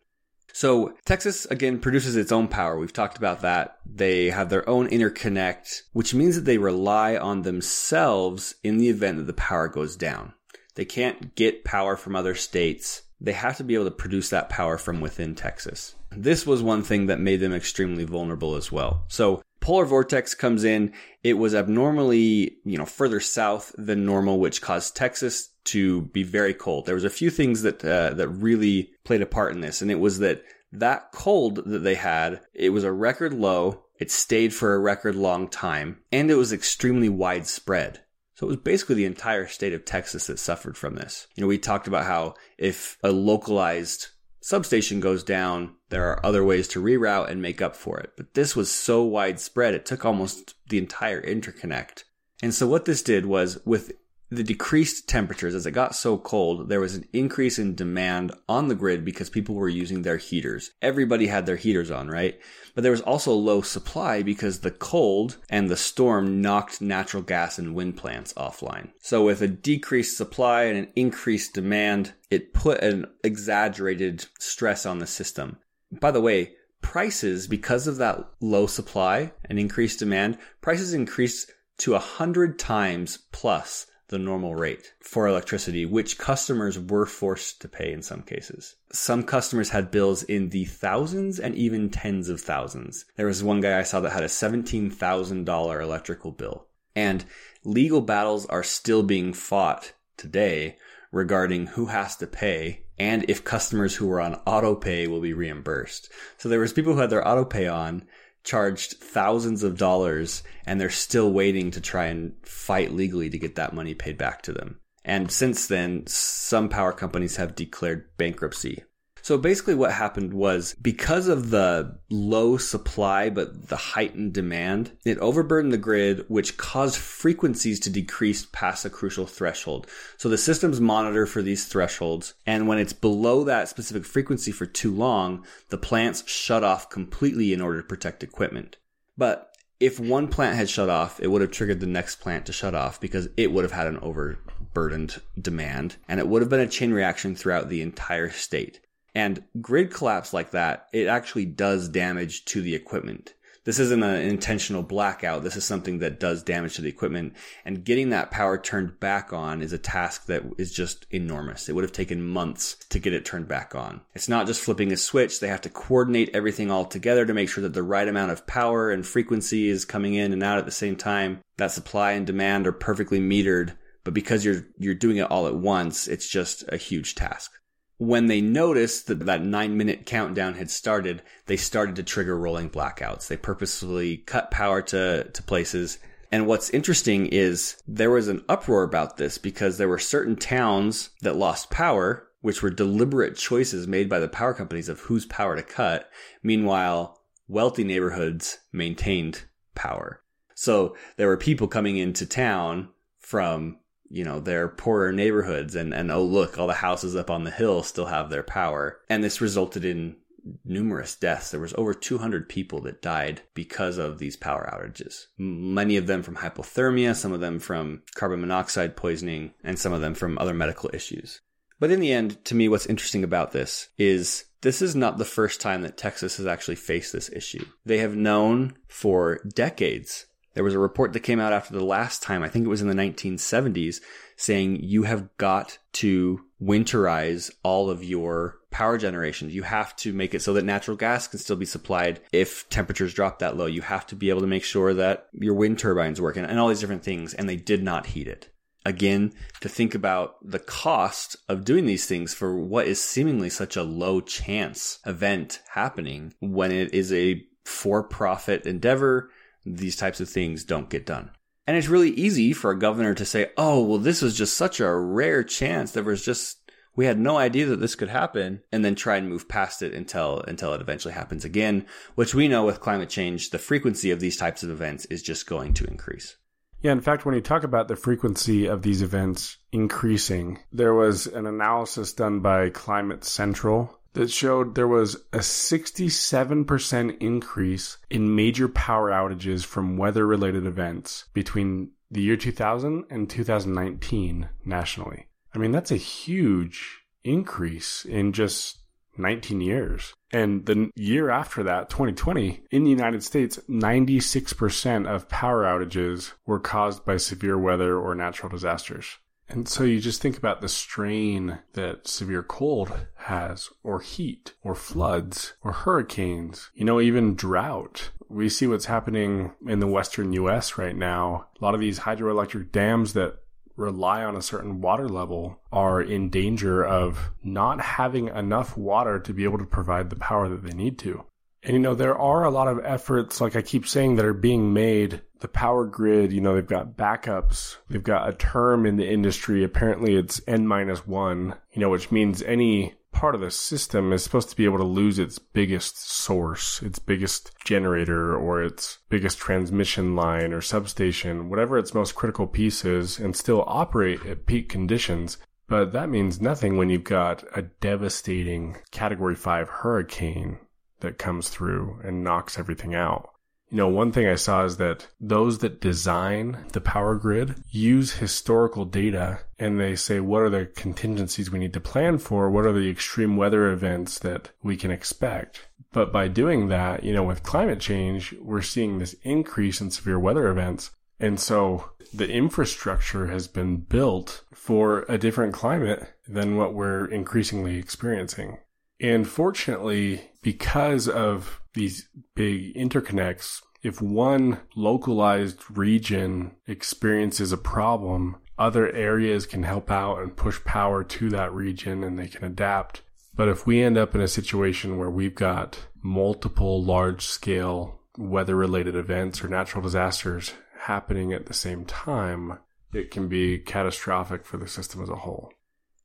So Texas again produces its own power. We've talked about that. They have their own interconnect, which means that they rely on themselves in the event that the power goes down. They can't get power from other states. They have to be able to produce that power from within Texas. This was one thing that made them extremely vulnerable as well. So polar vortex comes in. It was abnormally, you know, further south than normal, which caused Texas to be very cold. There was a few things that uh, that really played a part in this, and it was that that cold that they had, it was a record low. It stayed for a record long time, and it was extremely widespread. It was basically the entire state of Texas that suffered from this. You know, we talked about how if a localized substation goes down, there are other ways to reroute and make up for it. But this was so widespread, it took almost the entire interconnect. And so what this did was with the decreased temperatures as it got so cold, there was an increase in demand on the grid because people were using their heaters. Everybody had their heaters on, right? But there was also low supply because the cold and the storm knocked natural gas and wind plants offline. So with a decreased supply and an increased demand, it put an exaggerated stress on the system. By the way, prices, because of that low supply and increased demand, prices increased to a hundred times plus the normal rate for electricity, which customers were forced to pay in some cases. Some customers had bills in the thousands and even tens of thousands. There was one guy I saw that had a $17,000 electrical bill. And legal battles are still being fought today regarding who has to pay and if customers who were on auto pay will be reimbursed. So there was people who had their auto pay on charged thousands of dollars and they're still waiting to try and fight legally to get that money paid back to them. And since then, some power companies have declared bankruptcy. So basically what happened was because of the low supply but the heightened demand, it overburdened the grid, which caused frequencies to decrease past a crucial threshold. So the systems monitor for these thresholds, and when it's below that specific frequency for too long, the plants shut off completely in order to protect equipment. But if one plant had shut off, it would have triggered the next plant to shut off because it would have had an overburdened demand and it would have been a chain reaction throughout the entire state. And grid collapse like that, it actually does damage to the equipment. This isn't an intentional blackout. This is something that does damage to the equipment. And getting that power turned back on is a task that is just enormous. It would have taken months to get it turned back on. It's not just flipping a switch. They have to coordinate everything all together to make sure that the right amount of power and frequency is coming in and out at the same time. That supply and demand are perfectly metered. But because you're, you're doing it all at once, it's just a huge task. When they noticed that that nine minute countdown had started, they started to trigger rolling blackouts. They purposefully cut power to, to places. And what's interesting is there was an uproar about this because there were certain towns that lost power, which were deliberate choices made by the power companies of whose power to cut. Meanwhile, wealthy neighborhoods maintained power. So there were people coming into town from you know their poorer neighborhoods and and oh look all the houses up on the hill still have their power. And this resulted in numerous deaths. There was over 200 people that died because of these power outages. Many of them from hypothermia some of them from carbon monoxide poisoning and some of them from other medical issues. But in the end to me what's interesting about this is this is not the first time that Texas has actually faced this issue. They have known for decades there was a report that came out after the last time, I think it was in the 1970s, saying you have got to winterize all of your power generation. You have to make it so that natural gas can still be supplied if temperatures drop that low. You have to be able to make sure that your wind turbines work and, and all these different things. And they did not heed it. Again, to think about the cost of doing these things for what is seemingly such a low chance event happening when it is a for profit endeavor these types of things don't get done. And it's really easy for a governor to say, oh, well, this was just such a rare chance. There was just, we had no idea that this could happen and then try and move past it until, until it eventually happens again, which we know with climate change, the frequency of these types of events is just going to increase. Yeah, in fact, when you talk about the frequency of these events increasing, there was an analysis done by Climate Central that showed there was a 67% increase in major power outages from weather related events between the year 2000 and 2019 nationally. I mean, that's a huge increase in just 19 years. And the year after that, 2020, in the United States, 96% of power outages were caused by severe weather or natural disasters. And so you just think about the strain that severe cold has, or heat, or floods, or hurricanes, you know, even drought. We see what's happening in the western US right now. A lot of these hydroelectric dams that rely on a certain water level are in danger of not having enough water to be able to provide the power that they need to. And you know, there are a lot of efforts, like I keep saying, that are being made. The power grid, you know, they've got backups. They've got a term in the industry. Apparently it's N minus one, you know, which means any part of the system is supposed to be able to lose its biggest source, its biggest generator, or its biggest transmission line or substation, whatever its most critical piece is, and still operate at peak conditions. But that means nothing when you've got a devastating category 5 hurricane that comes through and knocks everything out. You know, one thing I saw is that those that design the power grid use historical data and they say, what are the contingencies we need to plan for? What are the extreme weather events that we can expect? But by doing that, you know, with climate change, we're seeing this increase in severe weather events. And so the infrastructure has been built for a different climate than what we're increasingly experiencing. And fortunately, because of these big interconnects, if one localized region experiences a problem, other areas can help out and push power to that region and they can adapt. But if we end up in a situation where we've got multiple large scale weather related events or natural disasters happening at the same time, it can be catastrophic for the system as a whole.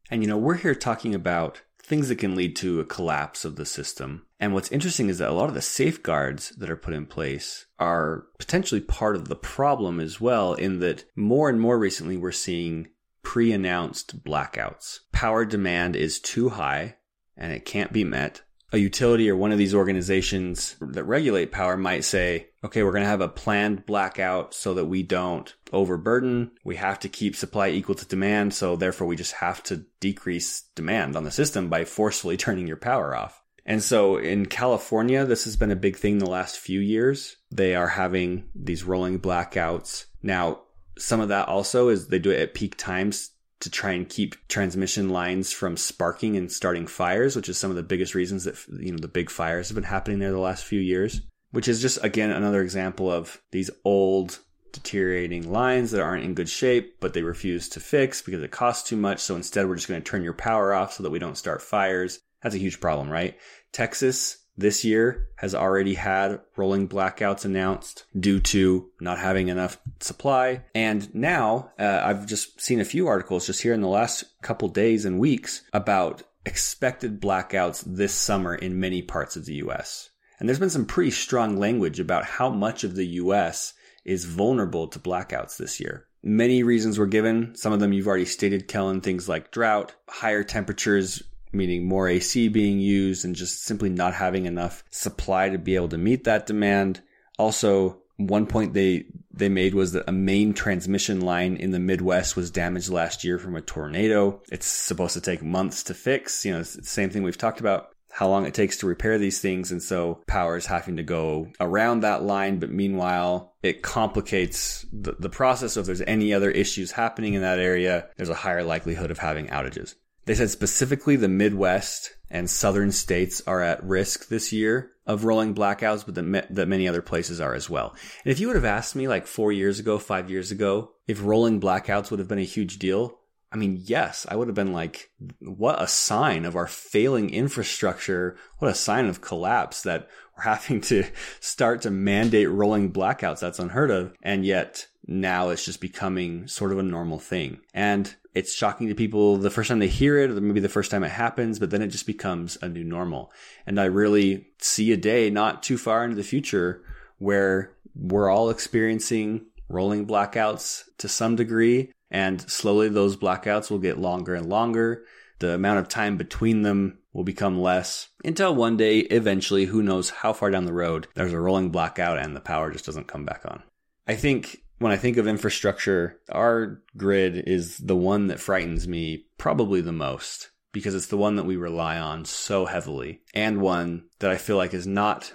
And you know, we're here talking about things that can lead to a collapse of the system. And what's interesting is that a lot of the safeguards that are put in place are potentially part of the problem as well, in that more and more recently we're seeing pre announced blackouts. Power demand is too high and it can't be met a utility or one of these organizations that regulate power might say, okay, we're going to have a planned blackout so that we don't overburden. We have to keep supply equal to demand. So therefore we just have to decrease demand on the system by forcefully (laughs) turning your power off. And so in California, this has been a big thing the last few years. They are having these rolling blackouts. Now, some of that also is they do it at peak times to try and keep transmission lines from sparking and starting fires, which is some of the biggest reasons that you know the big fires have been happening there the last few years. Which is just again another example of these old deteriorating lines that aren't in good shape, but they refuse to fix because it costs too much. So instead, we're just going to turn your power off so that we don't start fires. That's a huge problem, right? Texas this year has already had rolling blackouts announced due to not having enough supply. And now uh, I've just seen a few articles just here in the last couple days and weeks about expected blackouts this summer in many parts of the US. And there's been some pretty strong language about how much of the US is vulnerable to blackouts this year. Many reasons were given. Some of them you've already stated, Kellen, things like drought, higher temperatures, meaning more AC being used and just simply not having enough supply to be able to meet that demand. Also, one point they they made was that a main transmission line in the Midwest was damaged last year from a tornado. It's supposed to take months to fix. You know, it's the same thing we've talked about how long it takes to repair these things. And so power is having to go around that line. But meanwhile, it complicates the, the process. So if there's any other issues happening in that area, there's a higher likelihood of having outages. They said specifically the Midwest and southern states are at risk this year of rolling blackouts, but that, that many other places are as well. And if you would have asked me like four years ago, five years ago, if rolling blackouts would have been a huge deal, I mean, yes, I would have been like, what a sign of our failing infrastructure. What a sign of collapse that we're (laughs) having to start to mandate rolling blackouts. That's unheard of. And yet now it's just becoming sort of a normal thing. And it's shocking to people the first time they hear it, or maybe the first time it happens, but then it just becomes a new normal. And I really see a day not too far into the future where we're all experiencing rolling blackouts to some degree and slowly those blackouts will get longer and longer. The amount of time between them will become less until one day, eventually, who knows how far down the road, there's a rolling blackout and the power just doesn't come back on. I think when I think of infrastructure, our grid is the one that frightens me probably the most because it's the one that we rely on so heavily and one that I feel like has not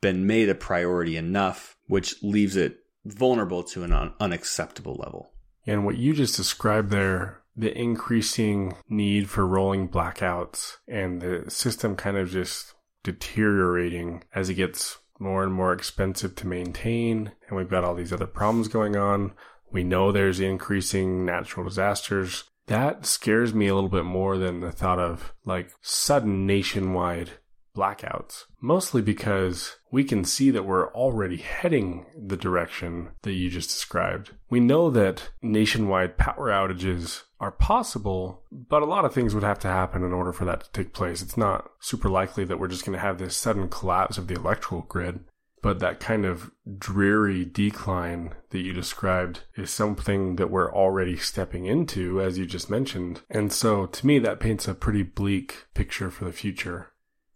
been made a priority enough, which leaves it vulnerable to an un- unacceptable level. And what you just described there, the increasing need for rolling blackouts and the system kind of just deteriorating as it gets more and more expensive to maintain. And we've got all these other problems going on. We know there's increasing natural disasters. That scares me a little bit more than the thought of like sudden nationwide blackouts, mostly because we can see that we're already heading the direction that you just described. We know that nationwide power outages are possible, but a lot of things would have to happen in order for that to take place. It's not super likely that we're just going to have this sudden collapse of the electrical grid. But that kind of dreary decline that you described is something that we're already stepping into, as you just mentioned. And so to me, that paints a pretty bleak picture for the future.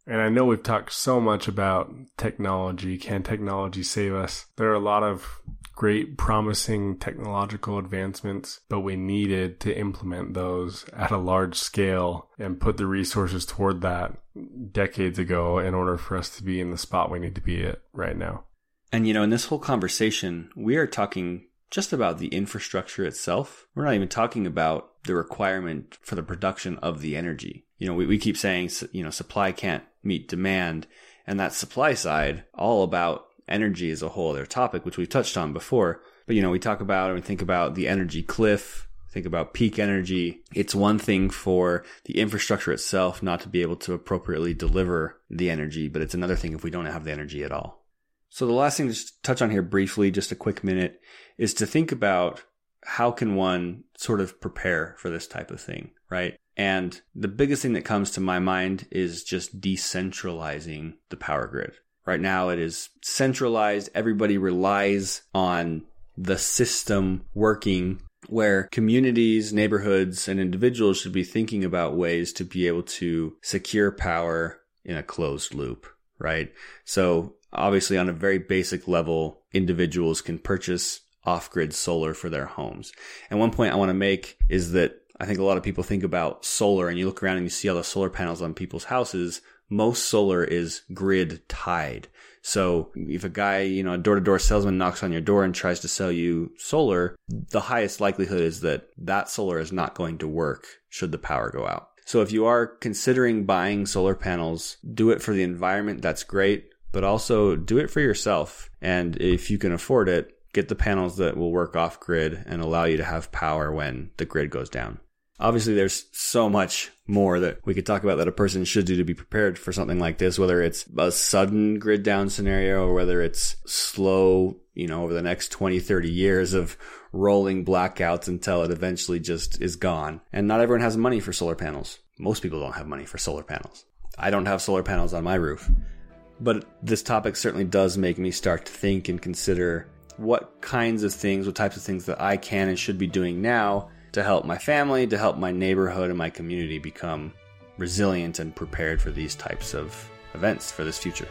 And I know we've talked so much about technology. Can technology save us? There are a lot of great, promising technological advancements, but we needed to implement those at a large scale and put the resources toward that decades ago in order for us to be in the spot we need to be at right now. And you know, in this whole conversation, we are talking just about the infrastructure itself. We're not even talking about the requirement for the production of the energy. You know, we, we keep saying, you know, supply can't meet demand. And that supply side, all about energy is a whole other topic, which we've touched on before. But, you know, we talk about and we think about the energy cliff, think about peak energy. It's one thing for the infrastructure itself not to be able to appropriately deliver the energy, but it's another thing if we don't have the energy at all. So the last thing to touch on here briefly, just a quick minute, is to think about how can one sort of prepare for this type of thing, right? And the biggest thing that comes to my mind is just decentralizing the power grid. Right now it is centralized. Everybody relies on the system working where communities, neighborhoods, and individuals should be thinking about ways to be able to secure power in a closed loop, right? So obviously on a very basic level, individuals can purchase off grid solar for their homes. And one point I want to make is that I think a lot of people think about solar and you look around and you see all the solar panels on people's houses. Most solar is grid tied. So if a guy, you know, a door to door salesman knocks on your door and tries to sell you solar, the highest likelihood is that that solar is not going to work should the power go out. So if you are considering buying solar panels, do it for the environment. That's great, but also do it for yourself. And if you can afford it, get the panels that will work off grid and allow you to have power when the grid goes down. Obviously, there's so much more that we could talk about that a person should do to be prepared for something like this, whether it's a sudden grid down scenario or whether it's slow, you know, over the next 20, 30 years of rolling blackouts until it eventually just is gone. And not everyone has money for solar panels. Most people don't have money for solar panels. I don't have solar panels on my roof. But this topic certainly does make me start to think and consider what kinds of things, what types of things that I can and should be doing now to help my family, to help my neighborhood and my community become resilient and prepared for these types of events for this future.